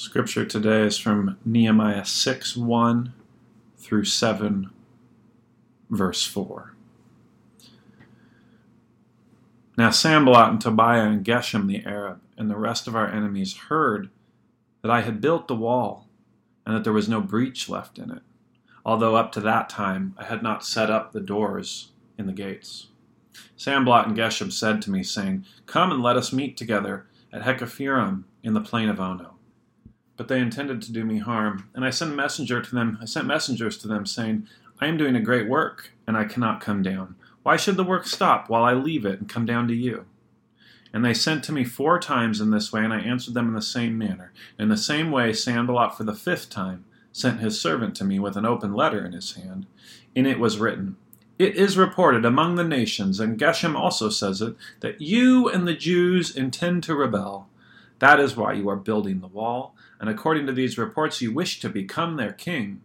Scripture today is from Nehemiah 6 1 through 7, verse 4. Now Sanballat and Tobiah and Geshem the Arab and the rest of our enemies heard that I had built the wall and that there was no breach left in it, although up to that time I had not set up the doors in the gates. Sanballat and Geshem said to me, saying, Come and let us meet together at Hakkephirim in the plain of Ono but they intended to do me harm. And I sent messenger to them. I sent messengers to them, saying, I am doing a great work, and I cannot come down. Why should the work stop while I leave it and come down to you? And they sent to me four times in this way, and I answered them in the same manner. In the same way, Sanballat for the fifth time sent his servant to me with an open letter in his hand. In it was written, It is reported among the nations, and Geshem also says it, that you and the Jews intend to rebel. That is why you are building the wall and according to these reports, you wish to become their king.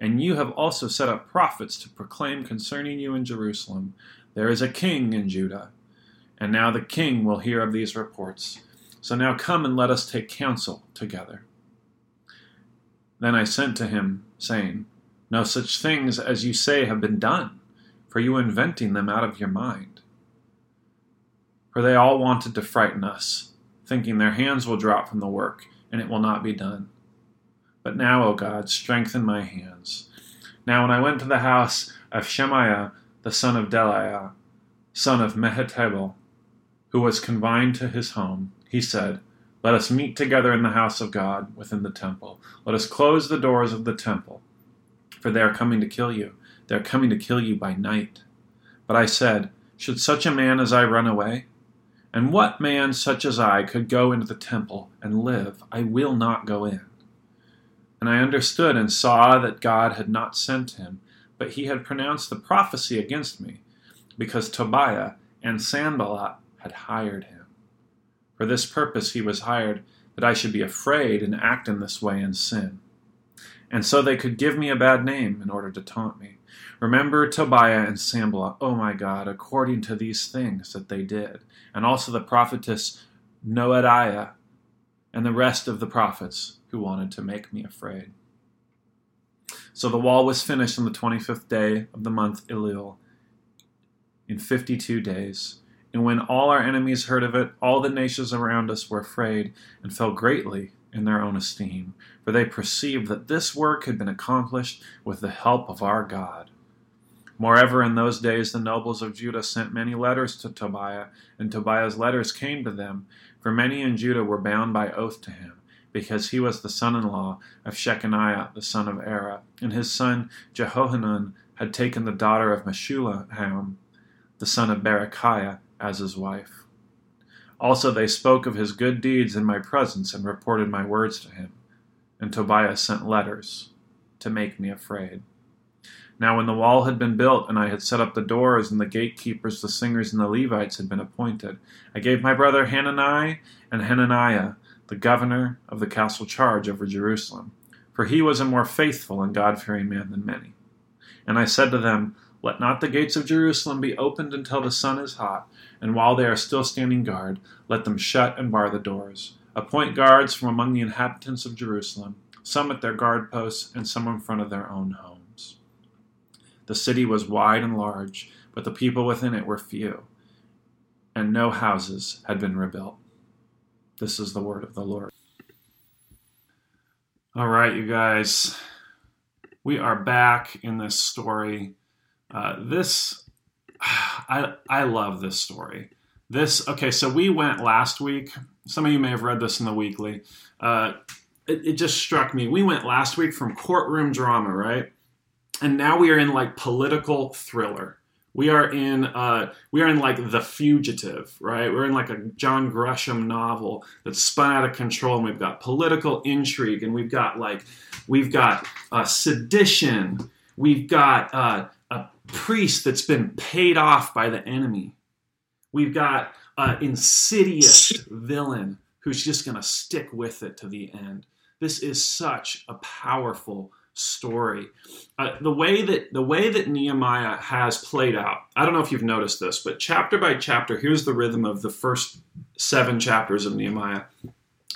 And you have also set up prophets to proclaim concerning you in Jerusalem, There is a king in Judah. And now the king will hear of these reports. So now come and let us take counsel together. Then I sent to him, saying, No such things as you say have been done, for you are inventing them out of your mind. For they all wanted to frighten us, thinking their hands will drop from the work and it will not be done. But now, O God, strengthen my hands. Now, when I went to the house of Shemaiah, the son of Delaiah, son of Mehetabel, who was confined to his home, he said, Let us meet together in the house of God within the temple. Let us close the doors of the temple, for they are coming to kill you. They are coming to kill you by night. But I said, Should such a man as I run away? And what man such as I could go into the temple and live? I will not go in. And I understood and saw that God had not sent him, but he had pronounced the prophecy against me, because Tobiah and Sanballat had hired him. For this purpose he was hired, that I should be afraid and act in this way and sin. And so they could give me a bad name in order to taunt me. Remember Tobiah and Sanballat, oh my God, according to these things that they did, and also the prophetess Noadiah and the rest of the prophets who wanted to make me afraid. So the wall was finished on the 25th day of the month Elul in 52 days. And when all our enemies heard of it, all the nations around us were afraid and fell greatly in their own esteem, for they perceived that this work had been accomplished with the help of our God. Moreover, in those days the nobles of Judah sent many letters to Tobiah, and Tobiah's letters came to them, for many in Judah were bound by oath to him, because he was the son in law of Shechaniah the son of Arah, and his son Jehohanan had taken the daughter of Meshullam, the son of Berechiah, as his wife. Also they spoke of his good deeds in my presence and reported my words to him. And Tobiah sent letters to make me afraid. Now, when the wall had been built, and I had set up the doors, and the gatekeepers, the singers, and the Levites had been appointed, I gave my brother Hanani and Hananiah the governor of the castle charge over Jerusalem, for he was a more faithful and God fearing man than many. And I said to them, Let not the gates of Jerusalem be opened until the sun is hot, and while they are still standing guard, let them shut and bar the doors. Appoint guards from among the inhabitants of Jerusalem, some at their guard posts, and some in front of their own homes. The city was wide and large, but the people within it were few, and no houses had been rebuilt. This is the word of the Lord. All right, you guys, we are back in this story. Uh, this, I, I love this story. This, okay, so we went last week. Some of you may have read this in the weekly. Uh, it, it just struck me. We went last week from courtroom drama, right? and now we are in like political thriller. We are in uh, we are in like The Fugitive, right? We're in like a John Grisham novel that's spun out of control, and we've got political intrigue, and we've got like we've got uh, sedition, we've got uh, priest that's been paid off by the enemy, we've got an insidious villain who's just going to stick with it to the end. This is such a powerful story. Uh, the way that the way that Nehemiah has played out. I don't know if you've noticed this, but chapter by chapter, here's the rhythm of the first seven chapters of Nehemiah.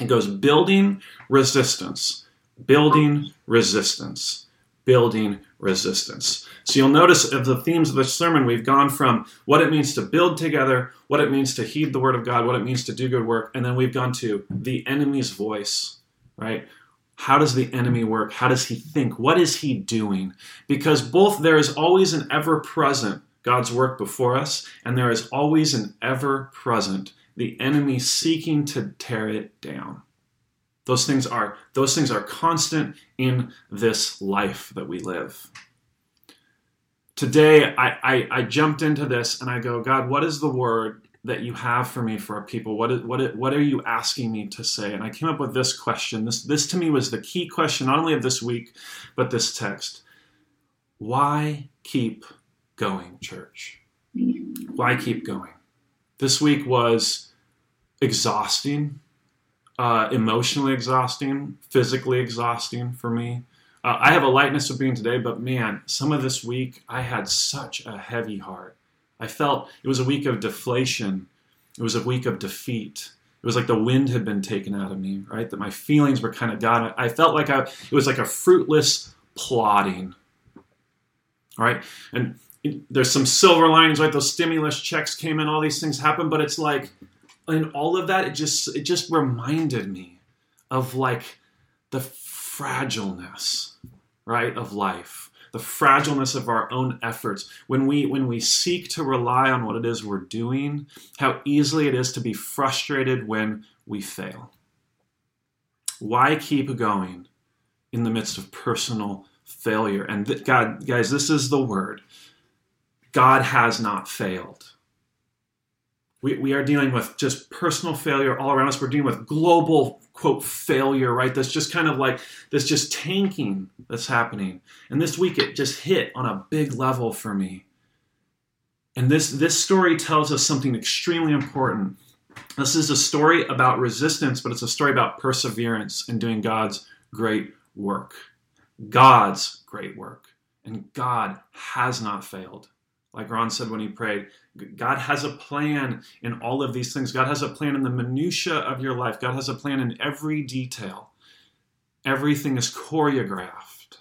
It goes building resistance, building resistance, building resistance. So you'll notice of the themes of the sermon, we've gone from what it means to build together, what it means to heed the word of God, what it means to do good work, and then we've gone to the enemy's voice, right? How does the enemy work? How does he think? What is he doing? Because both there is always an ever present God's work before us, and there is always an ever present the enemy seeking to tear it down. Those things are those things are constant in this life that we live. Today I, I, I jumped into this and I go, God, what is the word that you have for me for our people? What, is, what, what are you asking me to say? And I came up with this question. This, this to me was the key question, not only of this week, but this text. Why keep going, church? Why keep going? This week was exhausting, uh, emotionally exhausting, physically exhausting for me. Uh, I have a lightness of being today, but man, some of this week I had such a heavy heart. I felt it was a week of deflation. It was a week of defeat. It was like the wind had been taken out of me, right? That my feelings were kind of gone. I felt like I, it was like a fruitless plodding. All right. And there's some silver linings, right? Those stimulus checks came in, all these things happened, but it's like, in all of that, it just, it just reminded me of like the fragileness, right, of life. The fragileness of our own efforts. When we when we seek to rely on what it is we're doing how easily it is to be frustrated when we fail. Why keep going in the midst of personal failure? And th- god guys this is the word. God has not failed we, we are dealing with just personal failure all around us we're dealing with global quote failure, right? That's just kind of like this just tanking that's happening. And this week it just hit on a big level for me. And this this story tells us something extremely important. This is a story about resistance, but it's a story about perseverance and doing God's great work. God's great work. And God has not failed. Like Ron said when he prayed, God has a plan in all of these things. God has a plan in the minutia of your life. God has a plan in every detail. Everything is choreographed.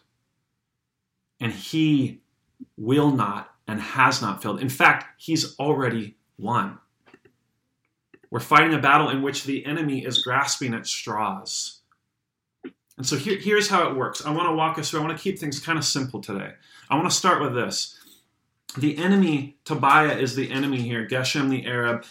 And he will not and has not failed. In fact, he's already won. We're fighting a battle in which the enemy is grasping at straws. And so here, here's how it works. I want to walk us through, I want to keep things kind of simple today. I want to start with this the enemy, Tobiah is the enemy here, Geshem the Arab,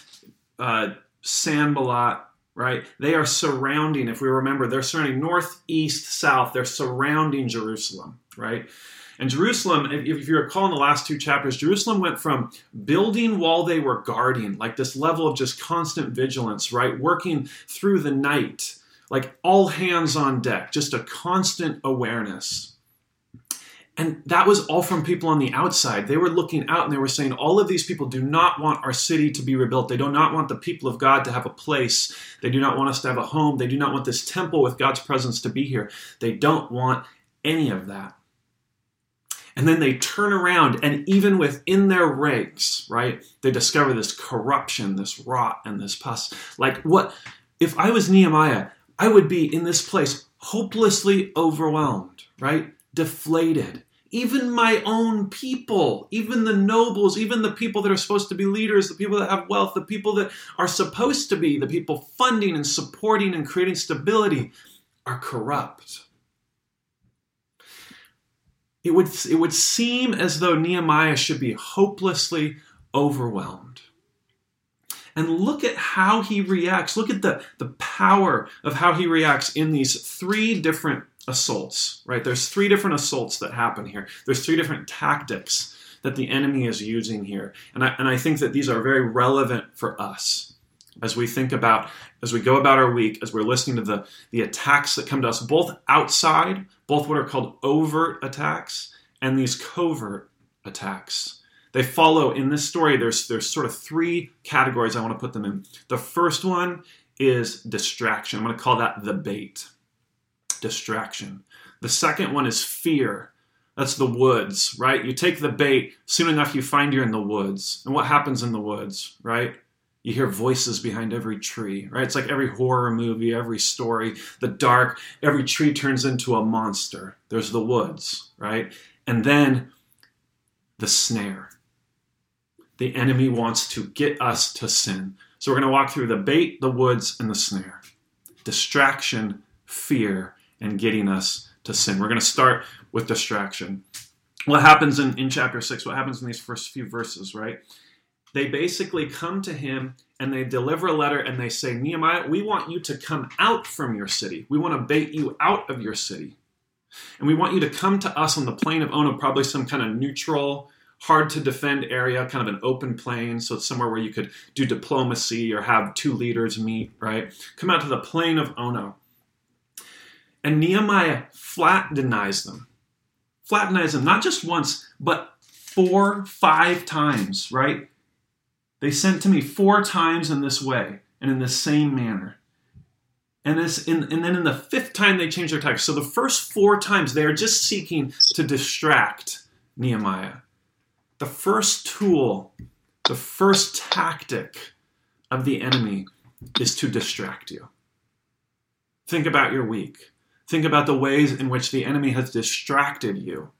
uh, Sanballat, right? They are surrounding, if we remember, they're surrounding north, east, south, they're surrounding Jerusalem, right? And Jerusalem, if you recall in the last two chapters, Jerusalem went from building while they were guarding, like this level of just constant vigilance, right? Working through the night, like all hands on deck, just a constant awareness and that was all from people on the outside. They were looking out and they were saying, all of these people do not want our city to be rebuilt. They do not want the people of God to have a place. They do not want us to have a home. They do not want this temple with God's presence to be here. They don't want any of that. And then they turn around, and even within their ranks, right, they discover this corruption, this rot, and this pus. Like, what if I was Nehemiah? I would be in this place hopelessly overwhelmed, right? Deflated even my own people, even the nobles, even the people that are supposed to be leaders, the people that have wealth, the people that are supposed to be, the people funding and supporting and creating stability, are corrupt. It would, it would seem as though Nehemiah should be hopelessly overwhelmed. And look at how he reacts. Look at the, the power of how he reacts in these three different assaults, right? There's three different assaults that happen here. There's three different tactics that the enemy is using here. And I, and I think that these are very relevant for us as we think about, as we go about our week, as we're listening to the, the attacks that come to us, both outside, both what are called overt attacks, and these covert attacks. They follow in this story, there's, there's sort of three categories I want to put them in. The first one is distraction. I'm going to call that the bait distraction. The second one is fear. That's the woods, right? You take the bait, soon enough you find you're in the woods. And what happens in the woods, right? You hear voices behind every tree, right? It's like every horror movie, every story, the dark, every tree turns into a monster. There's the woods, right? And then the snare. The enemy wants to get us to sin. So we're going to walk through the bait, the woods, and the snare. Distraction, fear, and getting us to sin. We're going to start with distraction. What happens in, in chapter 6? What happens in these first few verses, right? They basically come to him and they deliver a letter and they say, Nehemiah, we want you to come out from your city. We want to bait you out of your city. And we want you to come to us on the plain of Ono, probably some kind of neutral, hard to defend area, kind of an open plain, so it's somewhere where you could do diplomacy or have two leaders meet, right? Come out to the plain of Ono. And Nehemiah flat denies them. Flat denies them, not just once, but four, five times, right? They sent to me four times in this way and in the same manner. And this, in, and then in the fifth time they change their text. So the first four times they are just seeking to distract Nehemiah. The first tool, the first tactic of the enemy is to distract you. Think about your week. Think about the ways in which the enemy has distracted you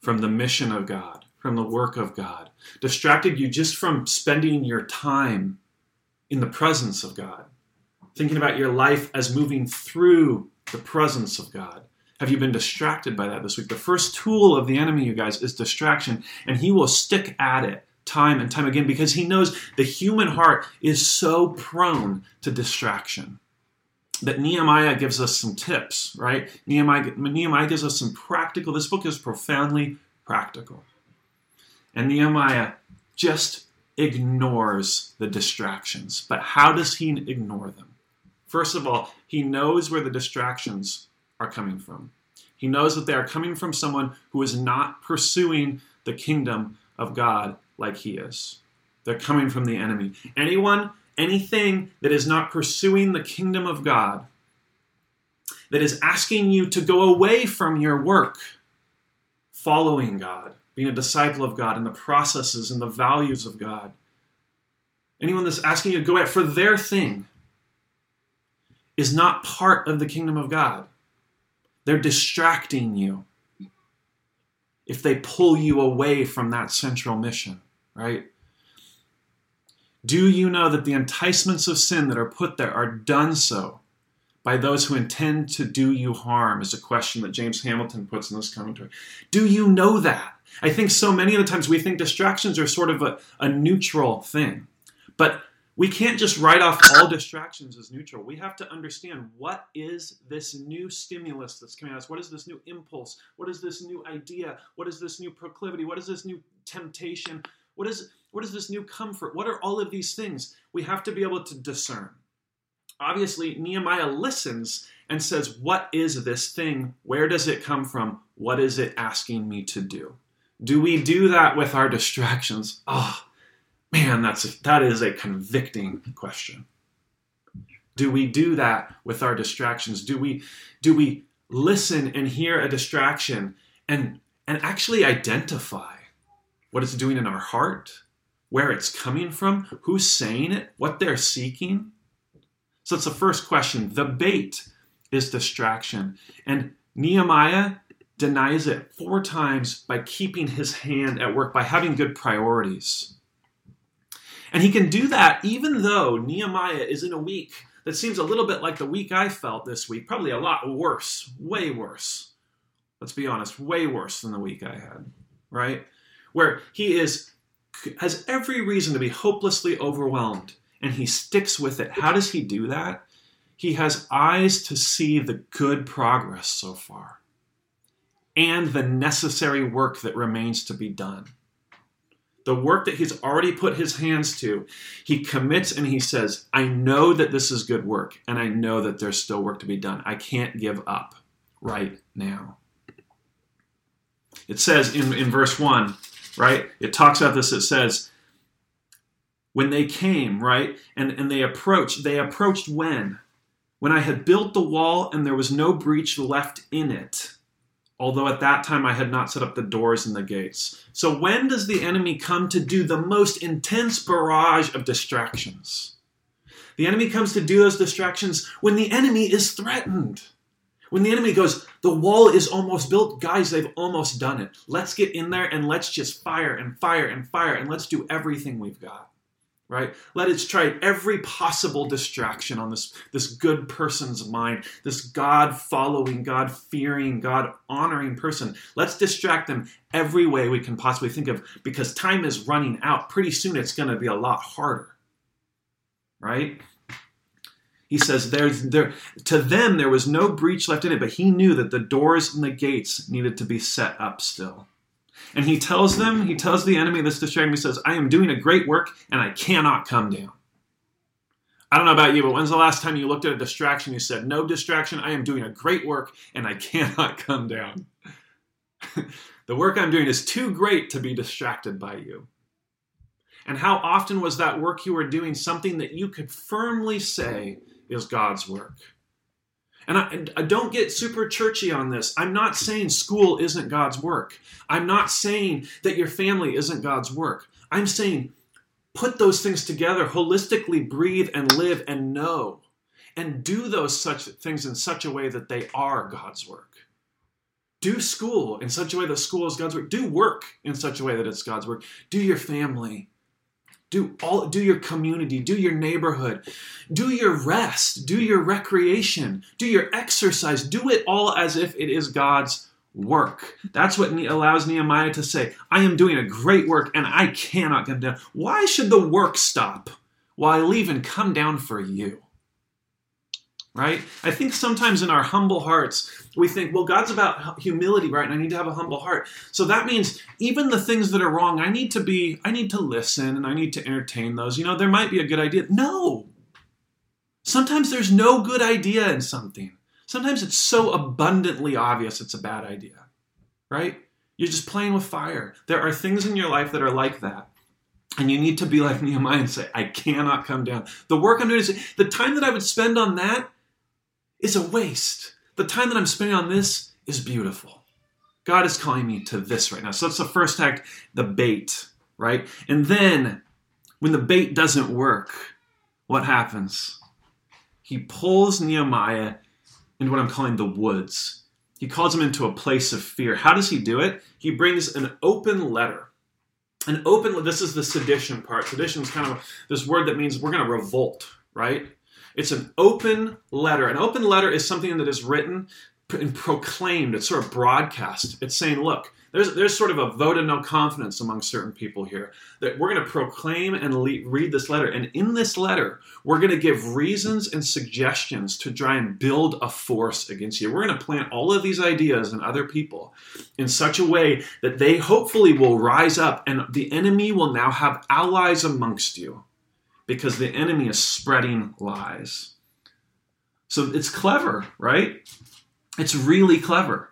from the mission of God, from the work of God, distracted you just from spending your time in the presence of God, thinking about your life as moving through the presence of God. Have you been distracted by that this week? The first tool of the enemy, you guys, is distraction, and he will stick at it time and time again because he knows the human heart is so prone to distraction. That Nehemiah gives us some tips, right? Nehemiah, Nehemiah gives us some practical, this book is profoundly practical. And Nehemiah just ignores the distractions. But how does he ignore them? First of all, he knows where the distractions are coming from. He knows that they are coming from someone who is not pursuing the kingdom of God like he is. They're coming from the enemy. Anyone, anything that is not pursuing the kingdom of God, that is asking you to go away from your work, following God, being a disciple of God, and the processes and the values of God. Anyone that's asking you to go out for their thing is not part of the kingdom of God. They're distracting you if they pull you away from that central mission, right? Do you know that the enticements of sin that are put there are done so by those who intend to do you harm? Is a question that James Hamilton puts in this commentary. Do you know that? I think so many of the times we think distractions are sort of a, a neutral thing. But we can't just write off all distractions as neutral. We have to understand what is this new stimulus that's coming at us? What is this new impulse? What is this new idea? What is this new proclivity? What is this new temptation? What is what is this new comfort? What are all of these things? We have to be able to discern. Obviously, Nehemiah listens and says, What is this thing? Where does it come from? What is it asking me to do? Do we do that with our distractions? Ah, oh, Man, that's a, that is a convicting question. Do we do that with our distractions? Do we do we listen and hear a distraction and and actually identify what it's doing in our heart, where it's coming from, who's saying it, what they're seeking? So that's the first question. The bait is distraction. And Nehemiah denies it four times by keeping his hand at work, by having good priorities. And he can do that even though Nehemiah is in a week that seems a little bit like the week I felt this week, probably a lot worse, way worse. Let's be honest, way worse than the week I had, right? Where he is has every reason to be hopelessly overwhelmed and he sticks with it. How does he do that? He has eyes to see the good progress so far and the necessary work that remains to be done the work that he's already put his hands to, he commits and he says, I know that this is good work, and I know that there's still work to be done. I can't give up right now. It says in, in verse 1, right? It talks about this. It says, when they came, right, and, and they approached, they approached when? When I had built the wall and there was no breach left in it. although at that time I had not set up the doors and the gates. So, when does the enemy come to do the most intense barrage of distractions? The enemy comes to do those distractions when the enemy is threatened. When the enemy goes, the wall is almost built, guys, they've almost done it. Let's get in there and let's just fire and fire and fire and let's do everything we've got right? Let us try every possible distraction on this, this good person's mind, this God following, God fearing, God honoring person. Let's distract them every way we can possibly think of because time is running out. Pretty soon it's going to be a lot harder, right? He says there's there to them there was no breach left in it, but he knew that the doors and the gates needed to be set up still. And he tells them, he tells the enemy that's distracting, he says, I am doing a great work and I cannot come down. I don't know about you, but when's the last time you looked at a distraction? You said, No distraction, I am doing a great work and I cannot come down. the work I'm doing is too great to be distracted by you. And how often was that work you were doing something that you could firmly say is God's work? And I, I, don't get super churchy on this. I'm not saying school isn't God's work. I'm not saying that your family isn't God's work. I'm saying put those things together, holistically breathe and live and know, and do those such things in such a way that they are God's work. Do school in such a way that school is God's work. Do work in such a way that it's God's work. Do your family do all do your community, do your neighborhood, do your rest, do your recreation, do your exercise, do it all as if it is God's work. That's what allows Nehemiah to say, I am doing a great work and I cannot come down. Why should the work stop while I leave and come down for you? Right? I think sometimes in our humble hearts, we think, well, God's about humility, right? And I need to have a humble heart. So that means even the things that are wrong, I need to be, I need to listen and I need to entertain those. You know, there might be a good idea. No. Sometimes there's no good idea in something. Sometimes it's so abundantly obvious it's a bad idea, right? You're just playing with fire. There are things in your life that are like that. And you need to be like Nehemiah and say, I cannot come down. The work I'm doing is the time that I would spend on that is a waste. The time that I'm spending on this is beautiful. God is calling me to this right now. So that's the first act, the bait, right? And then when the bait doesn't work, what happens? He pulls Nehemiah into what I'm calling the woods. He calls him into a place of fear. How does he do it? He brings an open letter. An open this is the sedition part. Sedition is kind of this word that means we're going to revolt, right? It's an open letter. An open letter is something that is written and proclaimed. It's sort of broadcast. It's saying, look, there's, there's sort of a vote of no confidence among certain people here that we're going to proclaim and le- read this letter. And in this letter, we're going to give reasons and suggestions to try and build a force against you. We're going to plant all of these ideas in other people in such a way that they hopefully will rise up and the enemy will now have allies amongst you because the enemy is spreading lies. So it's clever, right? It's really clever.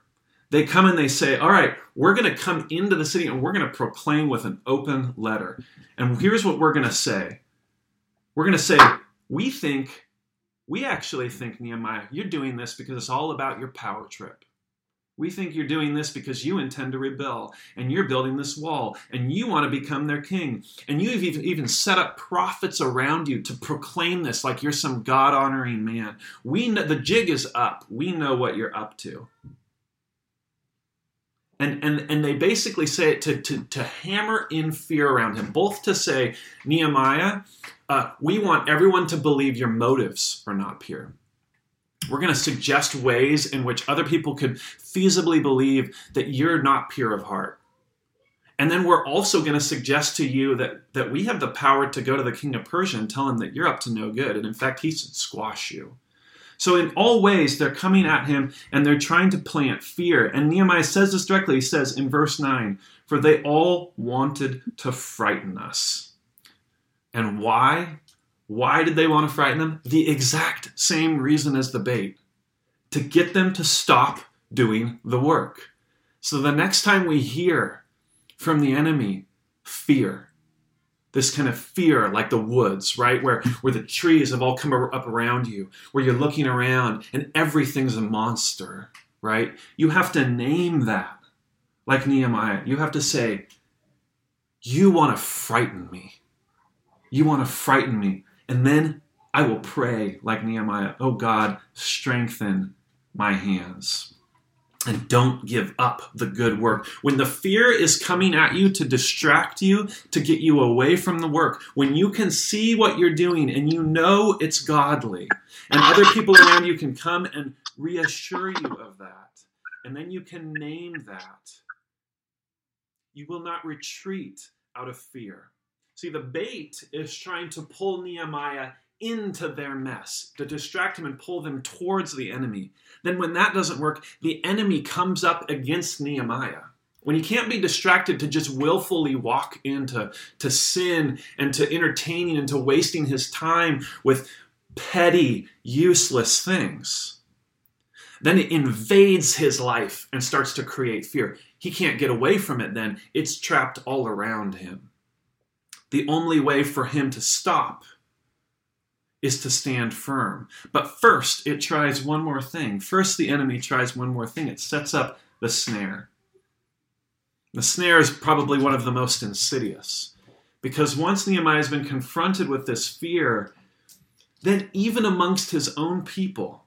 They come and they say, All right, we're going to come into the city and we're going to proclaim with an open letter. And here's what we're going to say We're going to say, We think, we actually think, Nehemiah, you're doing this because it's all about your power trip. We think you're doing this because you intend to rebel and you're building this wall and you want to become their king. And you've even, set up prophets around you to proclaim this like you're some God honoring man. We know, the jig is up. We know what you're up to. And, and, and they basically say it to, to, to hammer in fear around him, both to say, Nehemiah, uh, we want everyone to believe your motives are not pure we're going to suggest ways in which other people could feasibly believe that you're not pure of heart. And then we're also going to suggest to you that, that we have the power to go to the king of Persia and tell him that you're up to no good. And in fact, he should squash you. So, in all ways, they're coming at him and they're trying to plant fear. And Nehemiah says this directly. He says in verse 9, For they all wanted to frighten us. And why? Why did they want to frighten them? The exact same reason as the bait to get them to stop doing the work. So the next time we hear from the enemy fear, this kind of fear like the woods, right? Where, where the trees have all come up around you, where you're looking around and everything's a monster. right? You have to name that, like Nehemiah. You have to say, You want to frighten me. You want to frighten me. And then I will pray, like Nehemiah, Oh God, strengthen my hands and don't give up the good work. When the fear is coming at you to distract you, to get you away from the work, when you can see what you're doing and you know it's godly, and other people around you can come and reassure you of that, and then you can name that, you will not retreat out of fear. See, the bait is trying to pull Nehemiah into their mess, to distract him and pull them towards the enemy. Then, when that doesn't work, the enemy comes up against Nehemiah. When he can't be distracted to just willfully walk into to sin and to entertaining and to wasting his time with petty, useless things, then it invades his life and starts to create fear. He can't get away from it then, it's trapped all around him. The only way for him to stop is to stand firm. But first, it tries one more thing. First, the enemy tries one more thing. It sets up the snare. The snare is probably one of the most insidious. Because once Nehemiah has been confronted with this fear, then even amongst his own people,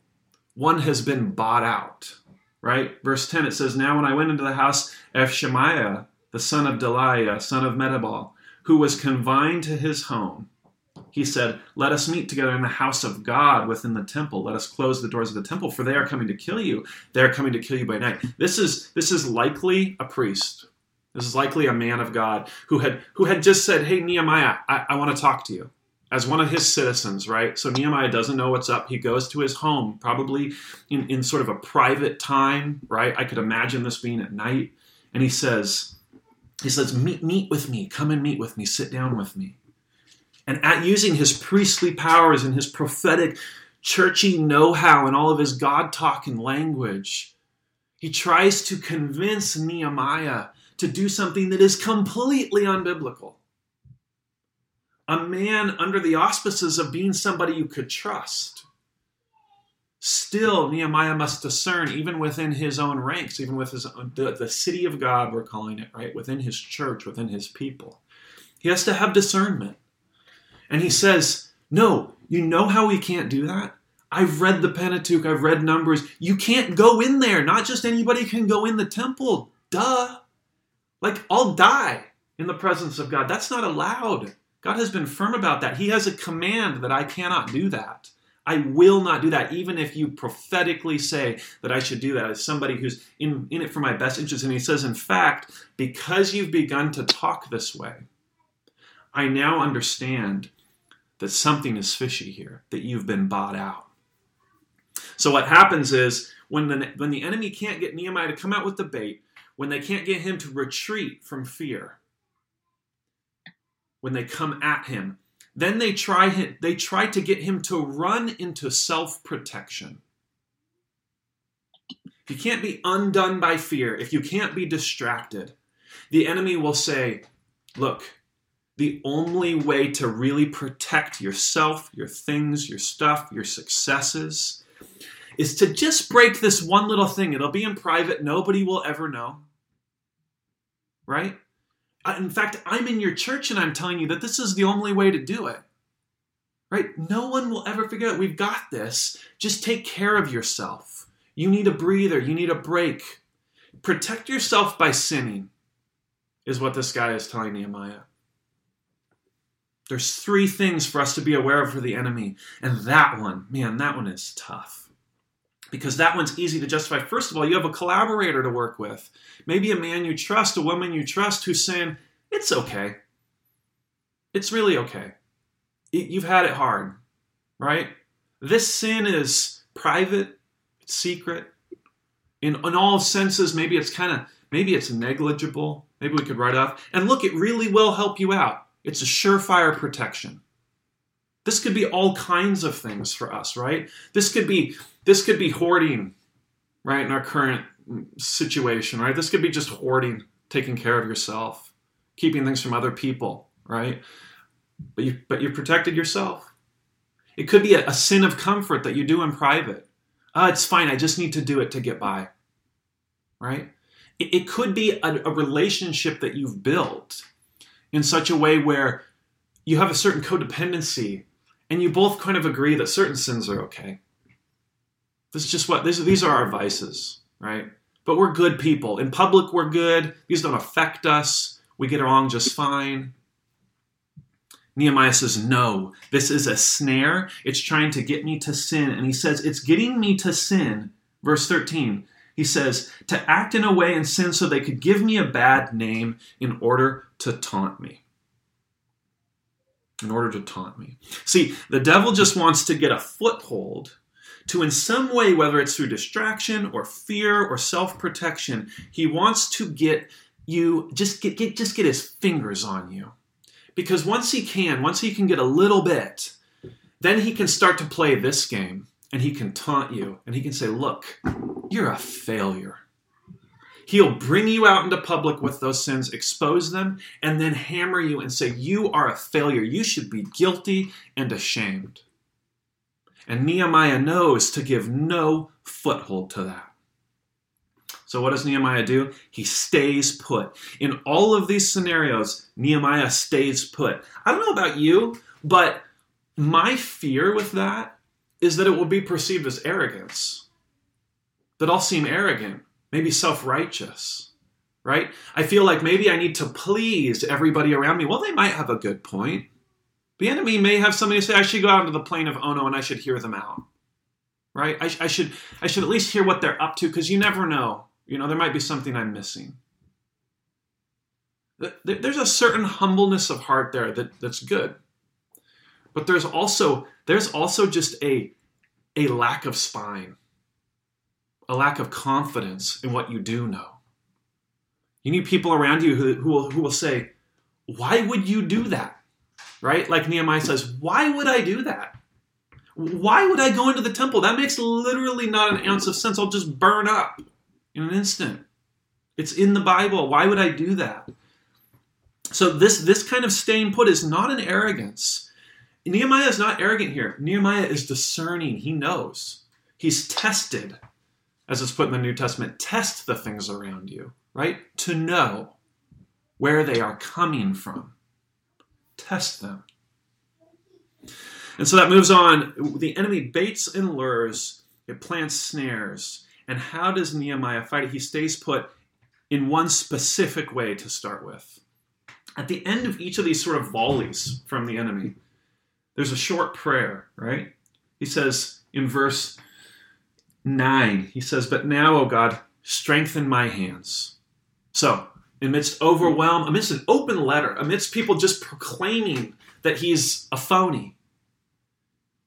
one has been bought out. Right? Verse 10 it says, Now when I went into the house of Shemaiah, the son of Delaiah, son of Mehetabel, who was confined to his home, he said, Let us meet together in the house of God within the temple. Let us close the doors of the temple, for they are coming to kill you. They are coming to kill you by night. This is this is likely a priest. This is likely a man of God who had who had just said, Hey Nehemiah, I, I want to talk to you. As one of his citizens, right? So Nehemiah doesn't know what's up. He goes to his home, probably in, in sort of a private time, right? I could imagine this being at night. And he says, he says, meet, meet with me. Come and meet with me. Sit down with me and at using his priestly powers and his prophetic churchy know-how and all of his God talking language, he tries to convince Nehemiah to do something that is completely unbiblical. A man under the auspices of being somebody you could trust. Still, Nehemiah must discern, even within his own ranks, even with his the, the city of God, we're calling it, right? Within his church, within his people. He has to have discernment. And he says, No, you know how we can't do that? I've read the Pentateuch, I've read Numbers. You can't go in there. Not just anybody can go in the temple. Duh. Like, I'll die in the presence of God. That's not allowed. God has been firm about that. He has a command that I cannot do that. I will not do that, even if you prophetically say that I should do that as somebody who's in, in it for my best interest. And he says, in fact, because you've begun to talk this way, I now understand that something is fishy here, that you've been bought out. So what happens is when the, when the enemy can't get Nehemiah to come out with the bait, when they can't get him to retreat from fear, when they come at him, then they try they try to get him to run into self-protection. You can't be undone by fear, if you can't be distracted, the enemy will say, "Look, the only way to really protect yourself, your things, your stuff, your successes is to just break this one little thing. It'll be in private, nobody will ever know. Right? In fact, I'm in your church and I'm telling you that this is the only way to do it. Right? No one will ever figure out we've got this. Just take care of yourself. You need a breather, you need a break. Protect yourself by sinning, is what this guy is telling Nehemiah. There's three things for us to be aware of for the enemy. And that one, man, that one is tough. Because that one's easy to justify. First of all, you have a collaborator to work with. Maybe a man you trust, a woman you trust who's saying, it's okay. It's really okay. You've had it hard, right? This sin is private, secret. In, in all senses, maybe it's kind of, maybe it's negligible. Maybe we could write off. And look, it really will help you out. It's a surefire protection. This could be all kinds of things for us, right? This could be this could be hoarding, right? In our current situation, right? This could be just hoarding, taking care of yourself, keeping things from other people, right? But you but you protected yourself. It could be a, a sin of comfort that you do in private. Ah, it's fine. I just need to do it to get by. right? It, it could be a, a relationship that you've built in such a way where you have a certain codependency and you both kind of agree that certain sins are okay. This is just what these, these are our vices, right? But we're good people. In public, we're good. These don't affect us. We get along just fine. Nehemiah says, No, this is a snare. It's trying to get me to sin. And he says, It's getting me to sin. Verse 13, he says, To act in a way and sin so they could give me a bad name in order to taunt me. In order to taunt me. See, the devil just wants to get a foothold to, in some way, whether it's through distraction or fear or self protection, he wants to get you, just get, get, just get his fingers on you because once he can, once he can get a little bit, then he can start to play this game and he can taunt you and he can say, Look, you're a failure. He'll bring you out into public with those sins, expose them, and then hammer you and say, You are a failure. You should be guilty and ashamed. And Nehemiah knows to give no foothold to that. So, what does Nehemiah do? He stays put. In all of these scenarios, Nehemiah stays put. I don't know about you, but my fear with that is that it will be perceived as arrogance. That I'll seem arrogant, maybe self righteous, right? I feel like maybe I need to please everybody around me. Well, they might have a good point. The enemy may have somebody say, I should go out into the plain of Ono and I should hear them out. Right? I, I should I should at least hear what they're up to because you never know. You know, there might be something I'm missing. There's a certain humbleness of heart there that, that's good. But there's also there's also just a a lack of spine, a lack of confidence in what you do know. You need people around you who, who, will, who will say, Why would you do that? Right? Like Nehemiah says, Why would I do that? Why would I go into the temple? That makes literally not an ounce of sense. I'll just burn up in an instant. It's in the Bible. Why would I do that? So this this kind of staying put is not an arrogance. Nehemiah is not arrogant here. Nehemiah is discerning. He knows. He's tested, as it's put in the New Testament. Test the things around you, right? To know where they are coming from. Test them. And so that moves on. The enemy baits and lures, it plants snares. And how does Nehemiah fight it? He stays put in one specific way to start with. At the end of each of these sort of volleys from the enemy, there's a short prayer, right? He says in verse 9, he says, But now, O God, strengthen my hands. So, amidst overwhelm, amidst an open letter, amidst people just proclaiming that he's a phony,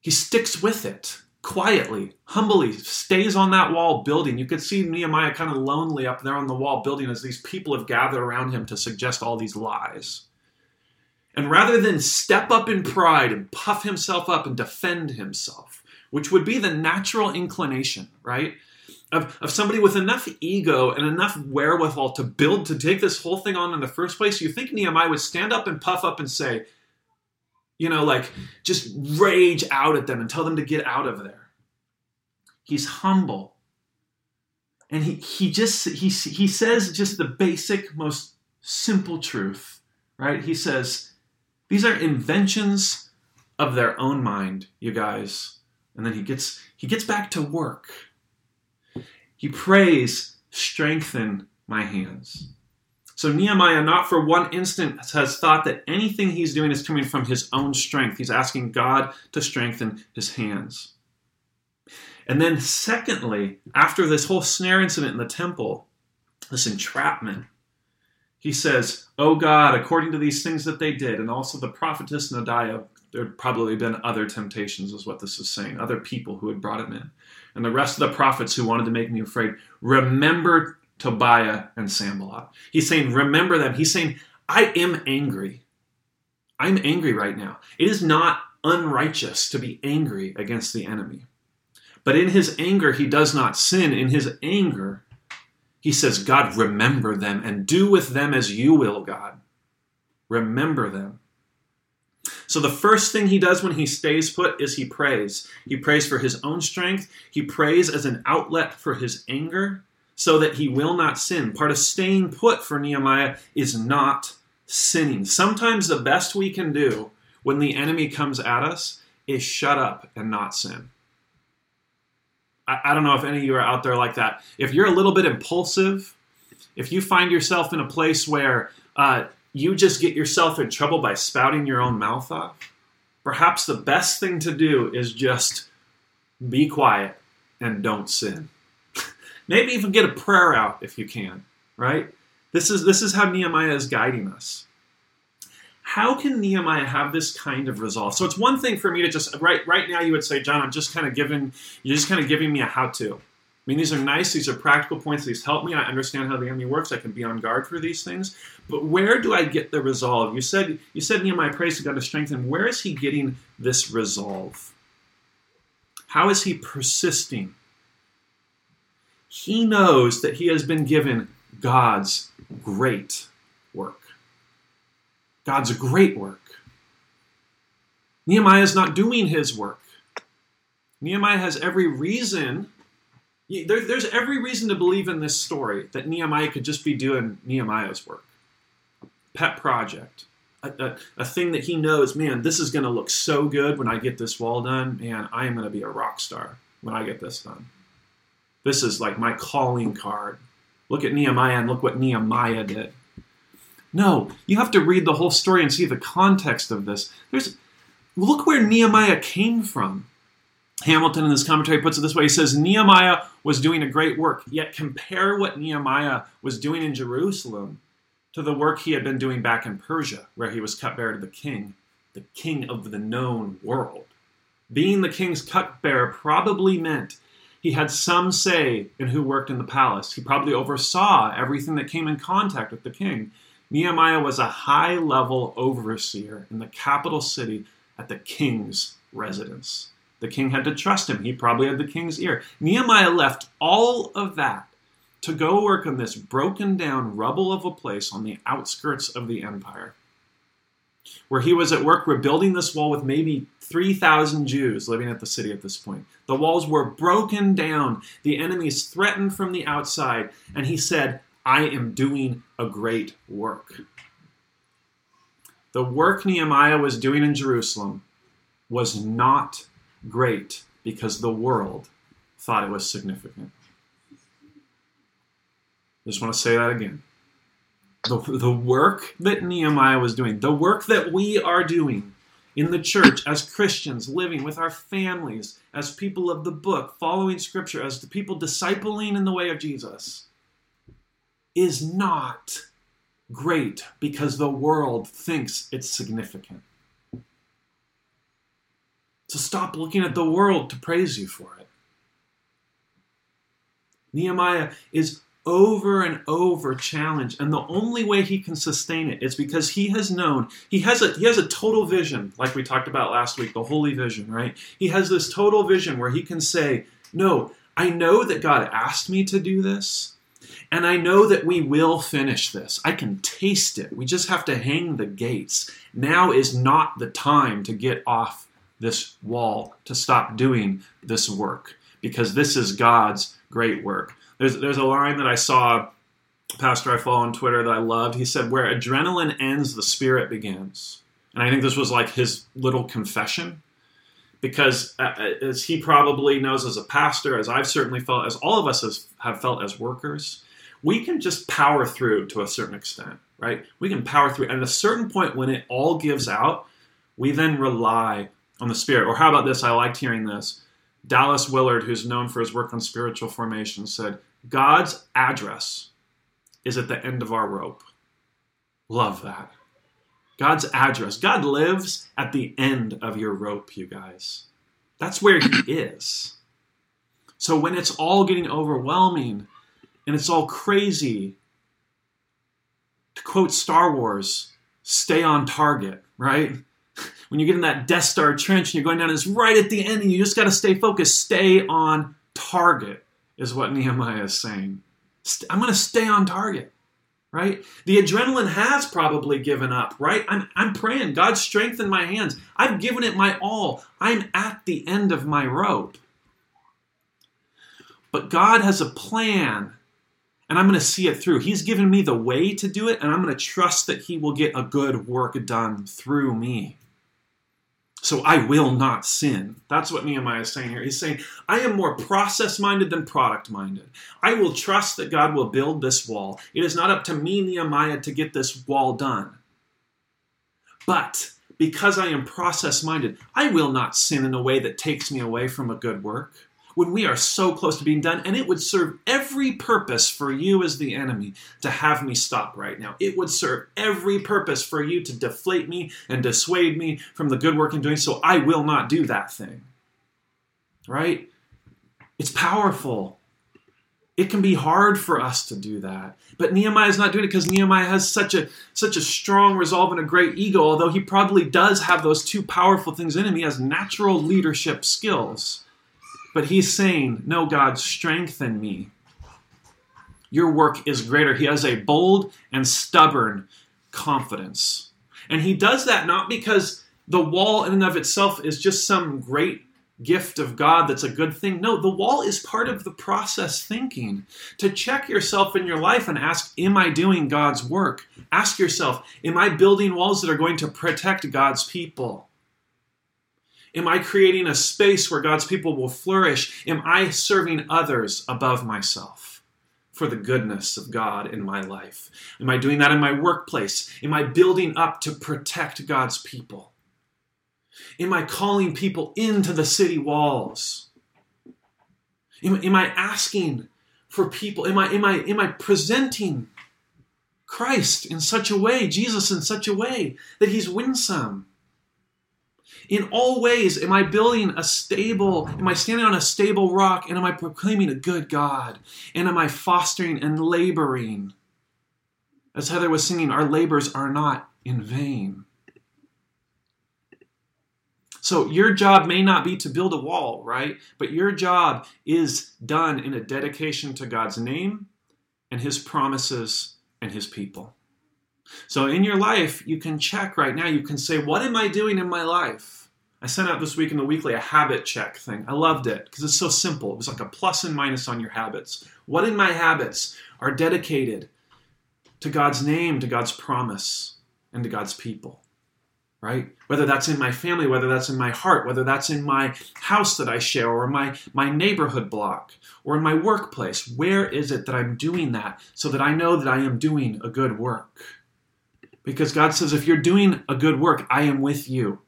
he sticks with it quietly, humbly stays on that wall building. You could see Nehemiah kind of lonely up there on the wall building as these people have gathered around him to suggest all these lies. And rather than step up in pride and puff himself up and defend himself, which would be the natural inclination, right? Of, of somebody with enough ego and enough wherewithal to build, to take this whole thing on in the first place, you think Nehemiah would stand up and puff up and say, you know, like just rage out at them and tell them to get out of there. He's humble. And he, he just he, he says just the basic, most simple truth, right? He says, These are inventions of their own mind, you guys. And then he gets he gets back to work. He prays, strengthen my hands. So Nehemiah, not for one instant, has thought that anything he's doing is coming from his own strength. He's asking God to strengthen his hands. And then, secondly, after this whole snare incident in the temple, this entrapment, he says, Oh God, according to these things that they did, and also the prophetess Noadiah, there had probably been other temptations, is what this is saying, other people who had brought him in, and the rest of the prophets who wanted to make me afraid. Remember Tobiah, and Sanballat. He's saying, Remember them. He's saying, I am angry. I'm angry right now. It is not unrighteous to be angry against the enemy. But in his anger, he does not sin. In his anger, he says, God, remember them and do with them as you will, God. Remember them. So the first thing he does when he stays put is he prays. He prays for his own strength, he prays as an outlet for his anger, so that he will not sin. Part of staying put for Nehemiah is not sinning. Sometimes the best we can do when the enemy comes at us is shut up and not sin. I, I don't know if any of you are out there like that. If you're a little bit impulsive, if you find yourself in a place where uh, you just get yourself in trouble by spouting your own mouth off, perhaps the best thing to do is just be quiet and don't sin. Maybe even get a prayer out if you can, right? This is this is how Nehemiah is guiding us. How can Nehemiah have this kind of resolve? So it's one thing for me to just right right now you would say, John, I'm just kind of giving you're just kind of giving me a how-to. I mean, these are nice, these are practical points, these help me. I understand how the enemy works, I can be on guard for these things. But where do I get the resolve? You said you said Nehemiah prays to God to strengthen. Where is he getting this resolve? How is he persisting? He knows that he has been given God's great work. God's great work. Nehemiah is not doing his work. Nehemiah has every reason, there, there's every reason to believe in this story that Nehemiah could just be doing Nehemiah's work. Pet project. A, a, a thing that he knows, man, this is going to look so good when I get this wall done. Man, I am going to be a rock star when I get this done. This is like my calling card. Look at Nehemiah and look what Nehemiah did. No, you have to read the whole story and see the context of this. There's look where Nehemiah came from. Hamilton in this commentary puts it this way. He says Nehemiah was doing a great work, yet compare what Nehemiah was doing in Jerusalem to the work he had been doing back in Persia, where he was cupbearer to the king, the king of the known world. Being the king's cupbearer probably meant he had some say in who worked in the palace. He probably oversaw everything that came in contact with the king. Nehemiah was a high level overseer in the capital city at the king's residence. The king had to trust him. He probably had the king's ear. Nehemiah left all of that to go work on this broken down rubble of a place on the outskirts of the empire, where he was at work rebuilding this wall with maybe 3,000 Jews living at the city at this point. The walls were broken down, the enemies threatened from the outside, and he said, I am doing a great work. The work Nehemiah was doing in Jerusalem was not great because the world thought it was significant. Just want to say that again. The, the work that Nehemiah was doing, the work that we are doing in the church as Christians, living with our families, as people of the book, following Scripture, as the people discipling in the way of Jesus, is not great because the world thinks it's significant. So stop looking at the world to praise you for it. Nehemiah is over and over challenged and the only way he can sustain it is because he has known he has a he has a total vision like we talked about last week the holy vision right he has this total vision where he can say no i know that god asked me to do this and I know that we will finish this. I can taste it. We just have to hang the gates. Now is not the time to get off this wall, to stop doing this work, because this is God's great work. There's, there's a line that I saw, pastor I follow on Twitter that I loved. He said, Where adrenaline ends, the spirit begins. And I think this was like his little confession because uh, uh, as he probably knows as a pastor, as I've certainly felt, as all of us have felt as workers, we can just power through to a certain extent, right? We can power through. And at a certain point, when it all gives out, we then rely on the Spirit. Or how about this? I liked hearing this. Dallas Willard, who's known for his work on spiritual formation, said, God's address is at the end of our rope. Love that. God's address. God lives at the end of your rope, you guys. That's where He is. So when it's all getting overwhelming, and it's all crazy. To quote Star Wars, stay on target, right? When you get in that Death Star trench and you're going down, it's right at the end, and you just got to stay focused. Stay on target, is what Nehemiah is saying. I'm going to stay on target, right? The adrenaline has probably given up, right? I'm, I'm praying, God strengthen my hands. I've given it my all. I'm at the end of my rope. But God has a plan and I'm going to see it through. He's given me the way to do it, and I'm going to trust that He will get a good work done through me. So I will not sin. That's what Nehemiah is saying here. He's saying, I am more process minded than product minded. I will trust that God will build this wall. It is not up to me, Nehemiah, to get this wall done. But because I am process minded, I will not sin in a way that takes me away from a good work when we are so close to being done, and it would serve every purpose for you as the enemy to have me stop right now. It would serve every purpose for you to deflate me and dissuade me from the good work I'm doing, so I will not do that thing. Right? It's powerful. It can be hard for us to do that. But Nehemiah is not doing it because Nehemiah has such a such a strong resolve and a great ego, although he probably does have those two powerful things in him. He has natural leadership skills. But he's saying, No, God, strengthen me. Your work is greater. He has a bold and stubborn confidence. And he does that not because the wall in and of itself is just some great gift of God that's a good thing. No, the wall is part of the process thinking. To check yourself in your life and ask, Am I doing God's work? Ask yourself, Am I building walls that are going to protect God's people? Am I creating a space where God's people will flourish? Am I serving others above myself for the goodness of God in my life? Am I doing that in my workplace? Am I building up to protect God's people? Am I calling people into the city walls? Am, am I asking for people? Am I, am, I, am I presenting Christ in such a way, Jesus in such a way, that he's winsome? In all ways, am I building a stable, am I standing on a stable rock, and am I proclaiming a good God? And am I fostering and laboring? As Heather was singing, our labors are not in vain. So your job may not be to build a wall, right? But your job is done in a dedication to God's name and his promises and his people. So in your life, you can check right now. You can say, What am I doing in my life? I sent out this week in the weekly a habit check thing. I loved it because it's so simple. It was like a plus and minus on your habits. What in my habits are dedicated to God's name, to God's promise, and to God's people? Right? Whether that's in my family, whether that's in my heart, whether that's in my house that I share, or my, my neighborhood block, or in my workplace. Where is it that I'm doing that so that I know that I am doing a good work? Because God says, if you're doing a good work, I am with you.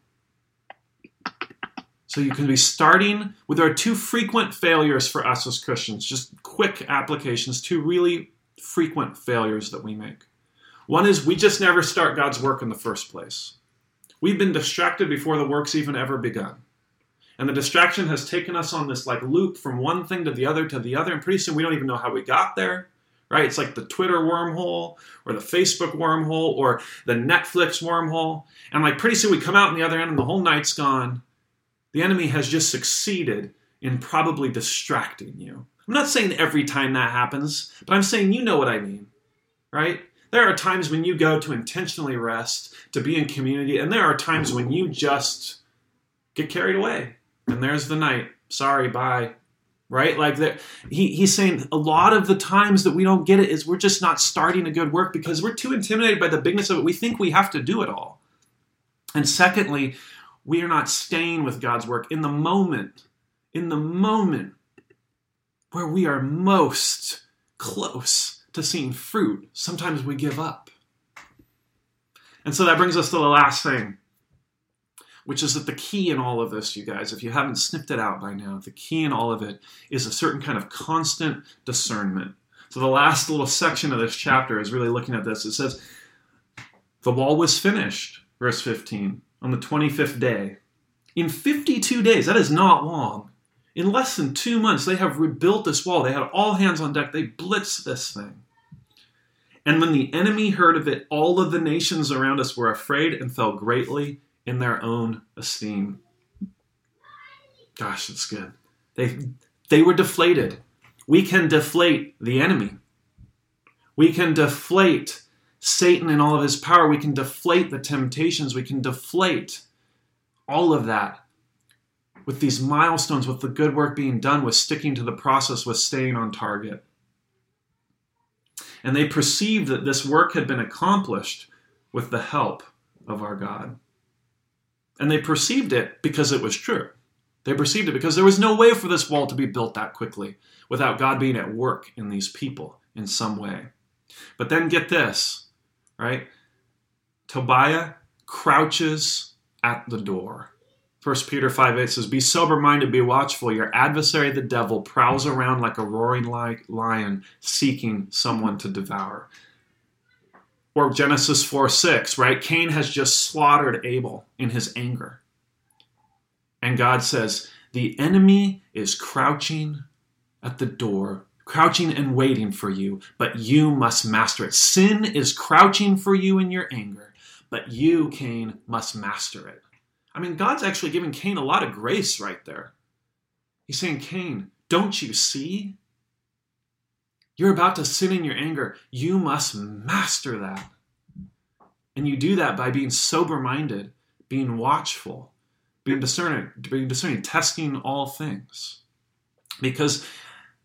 So you can be starting with our two frequent failures for us as Christians, just quick applications, two really frequent failures that we make. One is we just never start God's work in the first place. We've been distracted before the work's even ever begun. And the distraction has taken us on this like loop from one thing to the other to the other, and pretty soon we don't even know how we got there right? It's like the Twitter wormhole or the Facebook wormhole or the Netflix wormhole. And like pretty soon we come out on the other end and the whole night's gone. The enemy has just succeeded in probably distracting you. I'm not saying every time that happens, but I'm saying you know what I mean, right? There are times when you go to intentionally rest, to be in community, and there are times when you just get carried away. And there's the night. Sorry, bye right like that he, he's saying a lot of the times that we don't get it is we're just not starting a good work because we're too intimidated by the bigness of it we think we have to do it all and secondly we are not staying with god's work in the moment in the moment where we are most close to seeing fruit sometimes we give up and so that brings us to the last thing which is that the key in all of this, you guys, if you haven't snipped it out by now, the key in all of it is a certain kind of constant discernment. So the last little section of this chapter is really looking at this. It says, The wall was finished, verse 15, on the 25th day. In 52 days, that is not long. In less than two months, they have rebuilt this wall. They had all hands on deck. They blitzed this thing. And when the enemy heard of it, all of the nations around us were afraid and fell greatly in their own esteem. Gosh, that's good. They they were deflated. We can deflate the enemy. We can deflate Satan and all of his power. We can deflate the temptations. We can deflate all of that with these milestones, with the good work being done, with sticking to the process, with staying on target. And they perceived that this work had been accomplished with the help of our God. And they perceived it because it was true. They perceived it because there was no way for this wall to be built that quickly without God being at work in these people in some way. But then get this, right? Tobiah crouches at the door. 1 Peter 5 8 says, Be sober minded, be watchful. Your adversary, the devil, prowls around like a roaring lion seeking someone to devour. Or Genesis 4 6, right? Cain has just slaughtered Abel in his anger. And God says, The enemy is crouching at the door, crouching and waiting for you, but you must master it. Sin is crouching for you in your anger, but you, Cain, must master it. I mean, God's actually giving Cain a lot of grace right there. He's saying, Cain, don't you see? You're about to sin in your anger. You must master that. And you do that by being sober minded, being watchful, being discerning, being discerning, testing all things. Because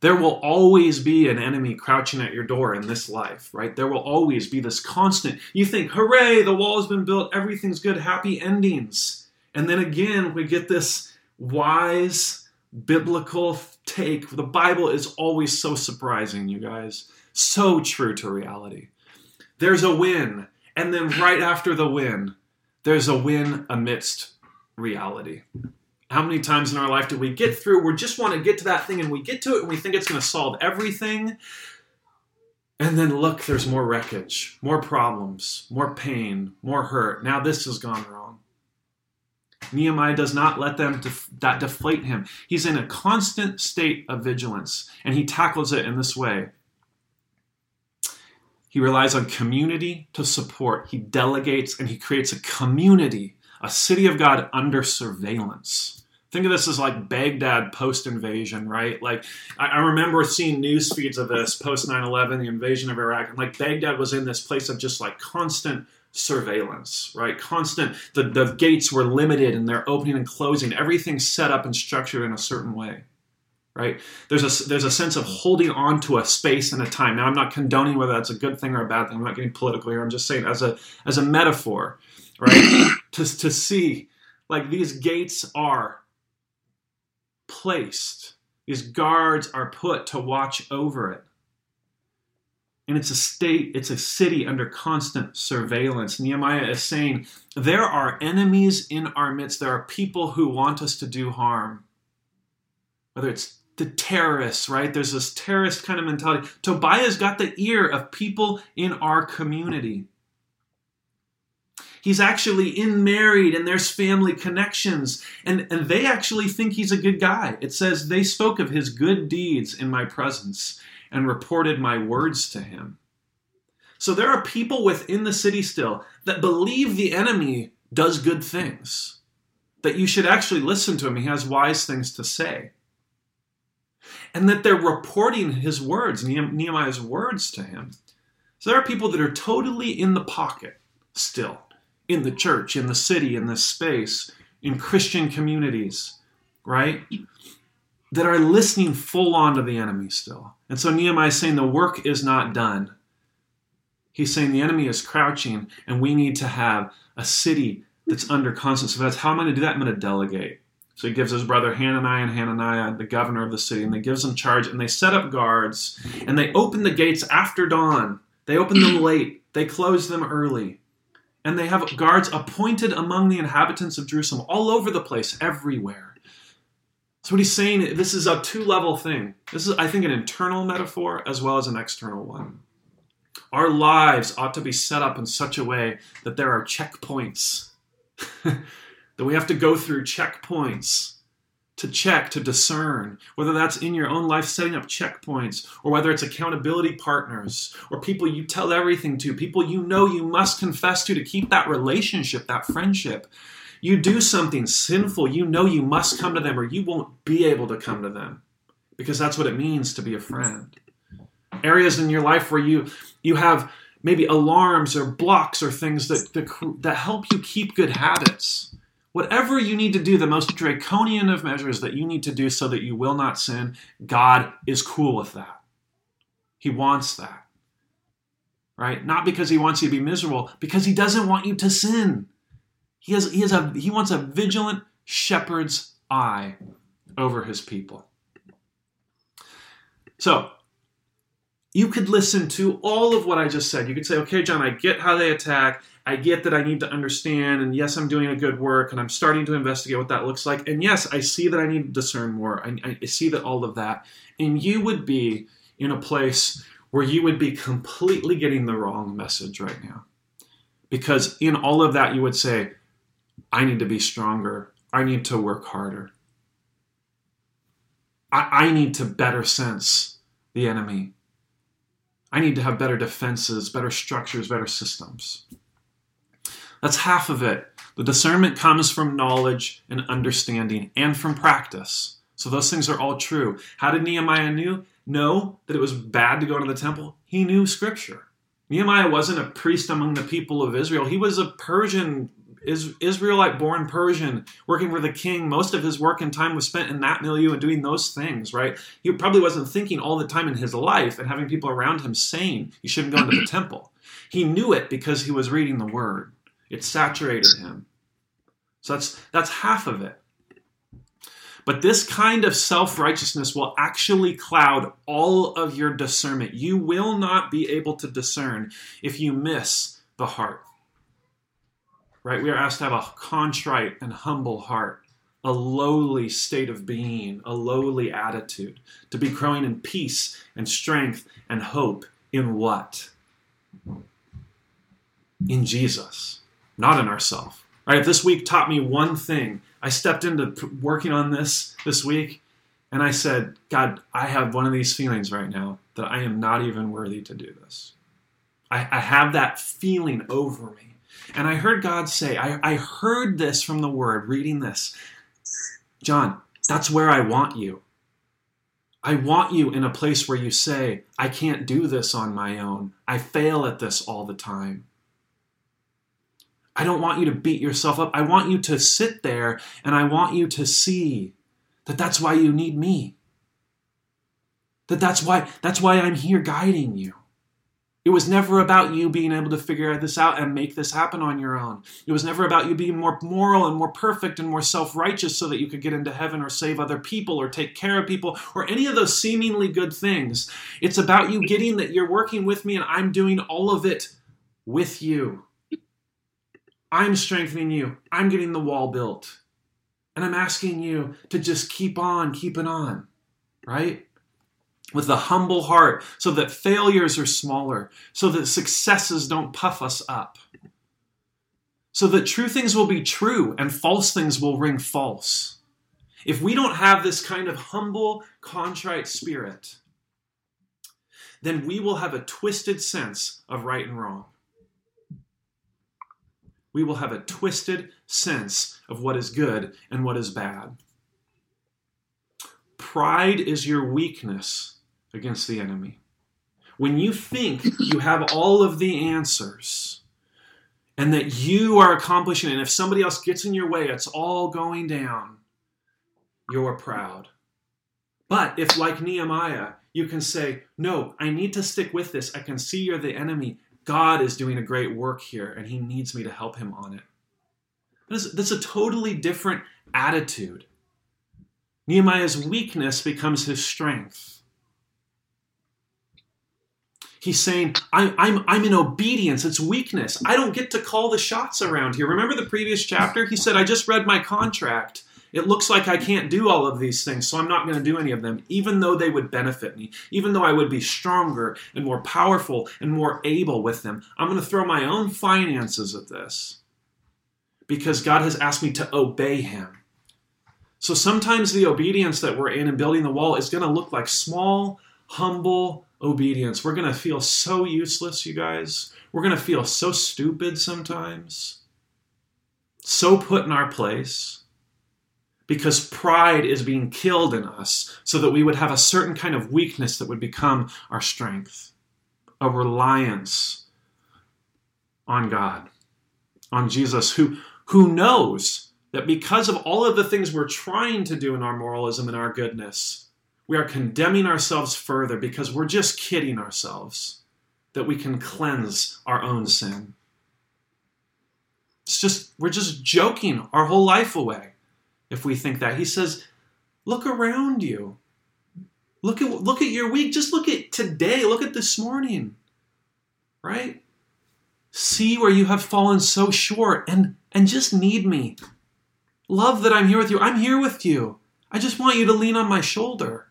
there will always be an enemy crouching at your door in this life, right? There will always be this constant. You think, hooray, the wall has been built, everything's good, happy endings. And then again, we get this wise biblical take. The Bible is always so surprising, you guys. So true to reality. There's a win, and then right after the win, there's a win amidst reality. How many times in our life do we get through? We just want to get to that thing and we get to it and we think it's going to solve everything. And then look, there's more wreckage, more problems, more pain, more hurt. Now this has gone wrong. Nehemiah does not let them def- that deflate him. He's in a constant state of vigilance, and he tackles it in this way. He relies on community to support. He delegates and he creates a community, a city of God under surveillance. Think of this as like Baghdad post invasion, right? Like, I, I, remember seeing news feeds of this post 9 11, the invasion of Iraq. And like, Baghdad was in this place of just like constant surveillance, right? Constant, the, the gates were limited and they're opening and closing. Everything's set up and structured in a certain way, right? There's a, there's a sense of holding on to a space and a time. Now, I'm not condoning whether that's a good thing or a bad thing. I'm not getting political here. I'm just saying as a, as a metaphor, right? to, to see like these gates are placed. These guards are put to watch over it and it's a state, it's a city under constant surveillance. Nehemiah is saying, There are enemies in our midst. There are people who want us to do harm. Whether it's the terrorists, right? There's this terrorist kind of mentality. Tobiah's got the ear of people in our community. He's actually in married and there's family connections. And, and they actually think he's a good guy. It says, They spoke of his good deeds in my presence and reported my words to him. So there are people within the city still that believe the enemy does good things, that you should actually listen to him. He has wise things to say. And that they're reporting his words, Nehemiah's words to him. So there are people that are totally in the pocket still, in the church, in the city, in this space, in Christian communities, right? that are listening full on to the enemy still. And so Nehemiah is saying the work is not done. He's saying the enemy is crouching, and we need to have a city that's under constant surveillance. How am I going to do that? I'm going to delegate. So he gives his brother Hananiah and Hananiah, the governor of the city, and they gives them charge, and they set up guards, and they open the gates after dawn. They open them late. They close them early. And they have guards appointed among the inhabitants of Jerusalem all over the place, everywhere. So what he's saying, this is a two-level thing. This is, I think, an internal metaphor as well as an external one. Our lives ought to be set up in such a way that there are checkpoints. that we have to go through checkpoints to check, to discern, whether that's in your own life, setting up checkpoints, or whether it's accountability partners, or people you tell everything to, people you know you must confess to to keep that relationship, that friendship. You do something sinful, you know you must come to them or you won't be able to come to them because that's what it means to be a friend. Areas in your life where you you have maybe alarms or blocks or things that that, that help you keep good habits. Whatever you need to do, the most draconian of measures that you need to do so that you will not sin, God is cool with that. He wants that. right? Not because he wants you to be miserable, because he doesn't want you to sin. He has, he has a he wants a vigilant shepherd's eye over his people. So, you could listen to all of what I just said. You could say, okay, John, I get how they attack. I get that I need to understand. And yes, I'm doing a good work and I'm starting to investigate what that looks like. And yes, I see that I need to discern more. I, I see that all of that. And you would be in a place where you would be completely getting the wrong message right now. Because in all of that, you would say, I need to be stronger. I need to work harder. I, I need to better sense the enemy. I need to have better defenses, better structures, better systems. That's half of it. The discernment comes from knowledge and understanding and from practice. So those things are all true. How did Nehemiah knew? know that it was bad to go into the temple? He knew scripture. Nehemiah wasn't a priest among the people of Israel. He was a Persian Israelite born Persian working for the king. Most of his work and time was spent in that milieu and doing those things, right? He probably wasn't thinking all the time in his life and having people around him saying you shouldn't go into the temple. He knew it because he was reading the word. It saturated him. So that's that's half of it. But this kind of self righteousness will actually cloud all of your discernment. You will not be able to discern if you miss the heart right? We are asked to have a contrite and humble heart, a lowly state of being, a lowly attitude, to be growing in peace and strength and hope in what? In Jesus, not in ourselves. Right? This week taught me one thing. I stepped into working on this this week and I said, God, I have one of these feelings right now that I am not even worthy to do this. I, I have that feeling over me. And I heard God say, I, I heard this from the Word, reading this. John, that's where I want you. I want you in a place where you say, I can't do this on my own. I fail at this all the time. I don't want you to beat yourself up. I want you to sit there and I want you to see that that's why you need me. That that's why that's why I'm here guiding you. It was never about you being able to figure this out and make this happen on your own. It was never about you being more moral and more perfect and more self righteous so that you could get into heaven or save other people or take care of people or any of those seemingly good things. It's about you getting that you're working with me and I'm doing all of it with you. I'm strengthening you. I'm getting the wall built. And I'm asking you to just keep on keeping on, right? with a humble heart so that failures are smaller, so that successes don't puff us up, so that true things will be true and false things will ring false. If we don't have this kind of humble, contrite spirit, then we will have a twisted sense of right and wrong. We will have a twisted sense of what is good and what is bad. Pride is your weakness against the enemy. When you think you have all of the answers and that you are accomplishing and if somebody else gets in your way, it's all going down, you're proud. But if, like Nehemiah, you can say, No, I need to stick with this. I can see you're the enemy. God is doing a great work here, and He needs me to help Him on it. That's, a totally different attitude. Nehemiah's weakness becomes his strength. He's saying, I'm, I'm, I'm in obedience. It's weakness. I don't get to call the shots around here. Remember the previous chapter? He said, I just read my contract. It looks like I can't do all of these things, so I'm not going to do any of them, even though they would benefit me, even though I would be stronger and more powerful and more able with them. I'm going to throw my own finances at this because God has asked me to obey Him. So sometimes the obedience that we're in and building the wall is going to look like small, humble, obedience. We're going to feel so useless, you guys. We're going to feel so stupid sometimes, so put in our place, because pride is being killed in us so that we would have a certain kind of weakness that would become our strength, a reliance on God, on Jesus, who, who knows that because of all of the things we're trying to do in our moralism and our goodness, we are condemning ourselves further because we're just kidding ourselves. that we can cleanse our own sin. It's just, we're just joking our whole life away if we think that. He says, look around you. Look at, look at your week. Just look at today. Look at this morning. Right? See where you have fallen so short and, and just need me. Love that I'm here with you. I'm here with you. I just want you to lean on my shoulder.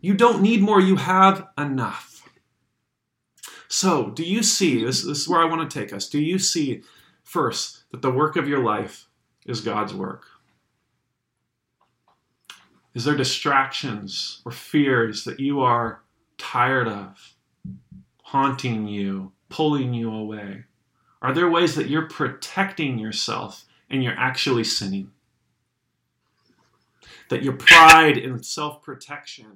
You don't need more, you have enough. So, do you see this, this is where I want to take us. Do you see first that the work of your life is God's work? Is there distractions or fears that you are tired of, haunting you, pulling you away? Are there ways that you're protecting yourself and you're actually sinning? That your pride in self protection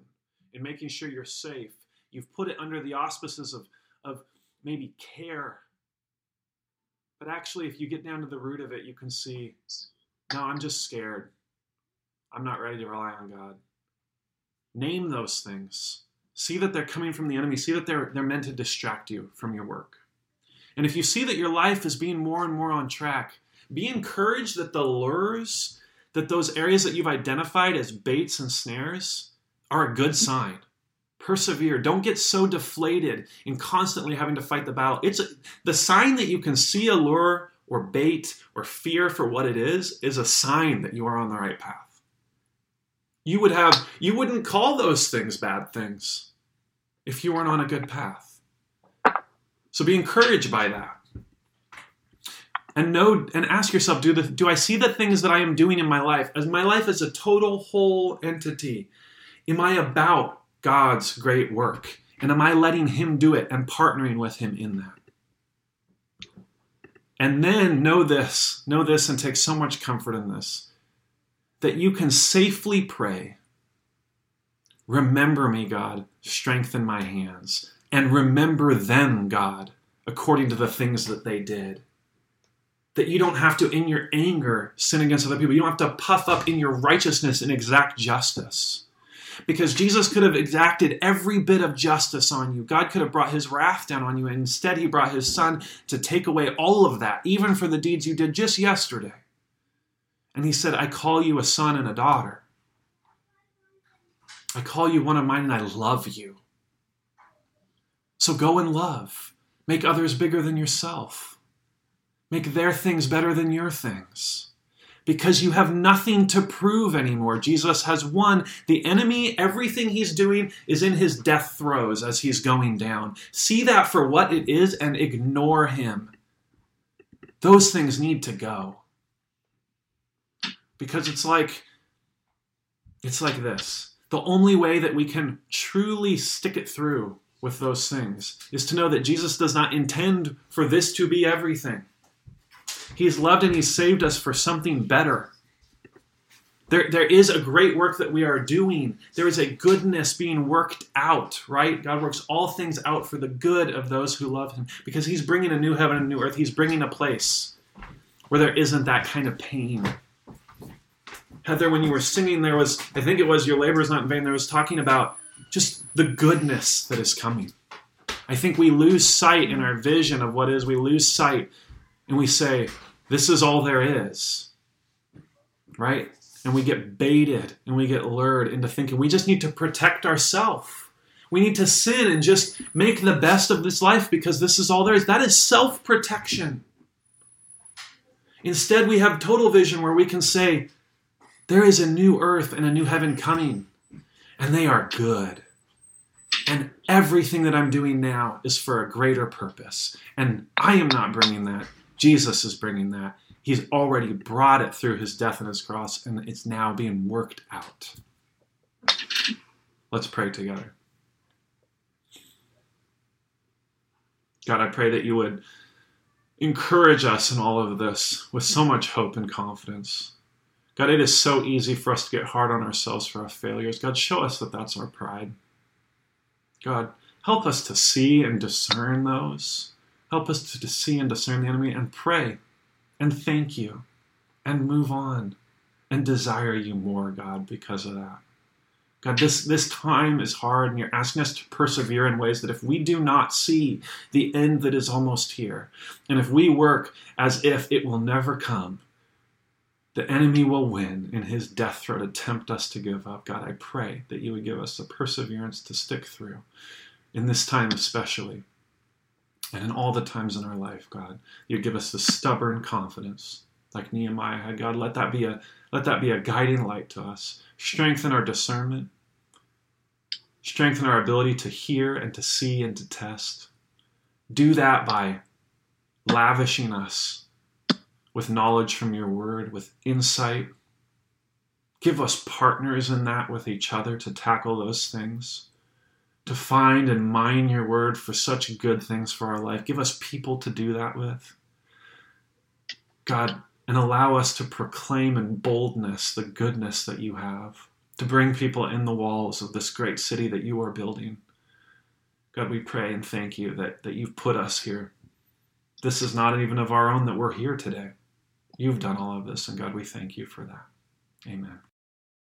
and making sure you're safe. You've put it under the auspices of, of maybe care. But actually, if you get down to the root of it, you can see no, I'm just scared. I'm not ready to rely on God. Name those things. See that they're coming from the enemy. See that they're, they're meant to distract you from your work. And if you see that your life is being more and more on track, be encouraged that the lures, that those areas that you've identified as baits and snares, are a good sign. Persevere. Don't get so deflated in constantly having to fight the battle. It's a, the sign that you can see a lure or bait or fear for what it is is a sign that you are on the right path. You would have you wouldn't call those things bad things if you weren't on a good path. So be encouraged by that. And know and ask yourself, do the, do I see the things that I am doing in my life as my life as a total whole entity? Am I about God's great work? And am I letting Him do it and partnering with Him in that? And then know this, know this, and take so much comfort in this that you can safely pray, Remember me, God, strengthen my hands, and remember them, God, according to the things that they did. That you don't have to, in your anger, sin against other people. You don't have to puff up in your righteousness and exact justice because Jesus could have exacted every bit of justice on you. God could have brought his wrath down on you, and instead, he brought his son to take away all of that, even for the deeds you did just yesterday. And he said, I call you a son and a daughter. I call you one of mine, and I love you. So go and love. Make others bigger than yourself. Make their things better than your things because you have nothing to prove anymore. Jesus has won. The enemy, everything he's doing is in his death throes as he's going down. See that for what it is and ignore him. Those things need to go. Because it's like it's like this. The only way that we can truly stick it through with those things is to know that Jesus does not intend for this to be everything. He's loved and He's saved us for something better. There, there is a great work that we are doing. There is a goodness being worked out, right? God works all things out for the good of those who love Him because He's bringing a new heaven and a new earth. He's bringing a place where there isn't that kind of pain. Heather, when you were singing, there was, I think it was Your Labor is Not in Vain, there was talking about just the goodness that is coming. I think we lose sight in our vision of what is. We lose sight and we say, this is all there is. Right? And we get baited and we get lured into thinking we just need to protect ourselves. We need to sin and just make the best of this life because this is all there is. That is self protection. Instead, we have total vision where we can say, There is a new earth and a new heaven coming, and they are good. And everything that I'm doing now is for a greater purpose. And I am not bringing that. Jesus is bringing that. He's already brought it through his death and his cross, and it's now being worked out. Let's pray together. God, I pray that you would encourage us in all of this with so much hope and confidence. God, it is so easy for us to get hard on ourselves for our failures. God, show us that that's our pride. God, help us to see and discern those. Help us to see and discern the enemy and pray and thank you and move on and desire you more, God, because of that. God, this, this time is hard, and you're asking us to persevere in ways that if we do not see the end that is almost here, and if we work as if it will never come, the enemy will win in his death throe to tempt us to give up. God, I pray that you would give us the perseverance to stick through in this time, especially, and in all the times in our life, God. You give us the stubborn confidence like Nehemiah had. God, let that be a let that be a guiding light to us. Strengthen our discernment. Strengthen our ability to hear and to see and to test. Do that by lavishing us with knowledge from your word, with insight. Give us partners in that with each other to tackle those things, to find and mine your word for such good things for our life. Give us people to do that with. God, and allow us to proclaim in boldness the goodness that you have, to bring people in the walls of this great city that you are building. God, we pray and thank you that, that you've put us here. This is not even of our own that we're here today. You've done all of this, and God, we thank you for that. Amen.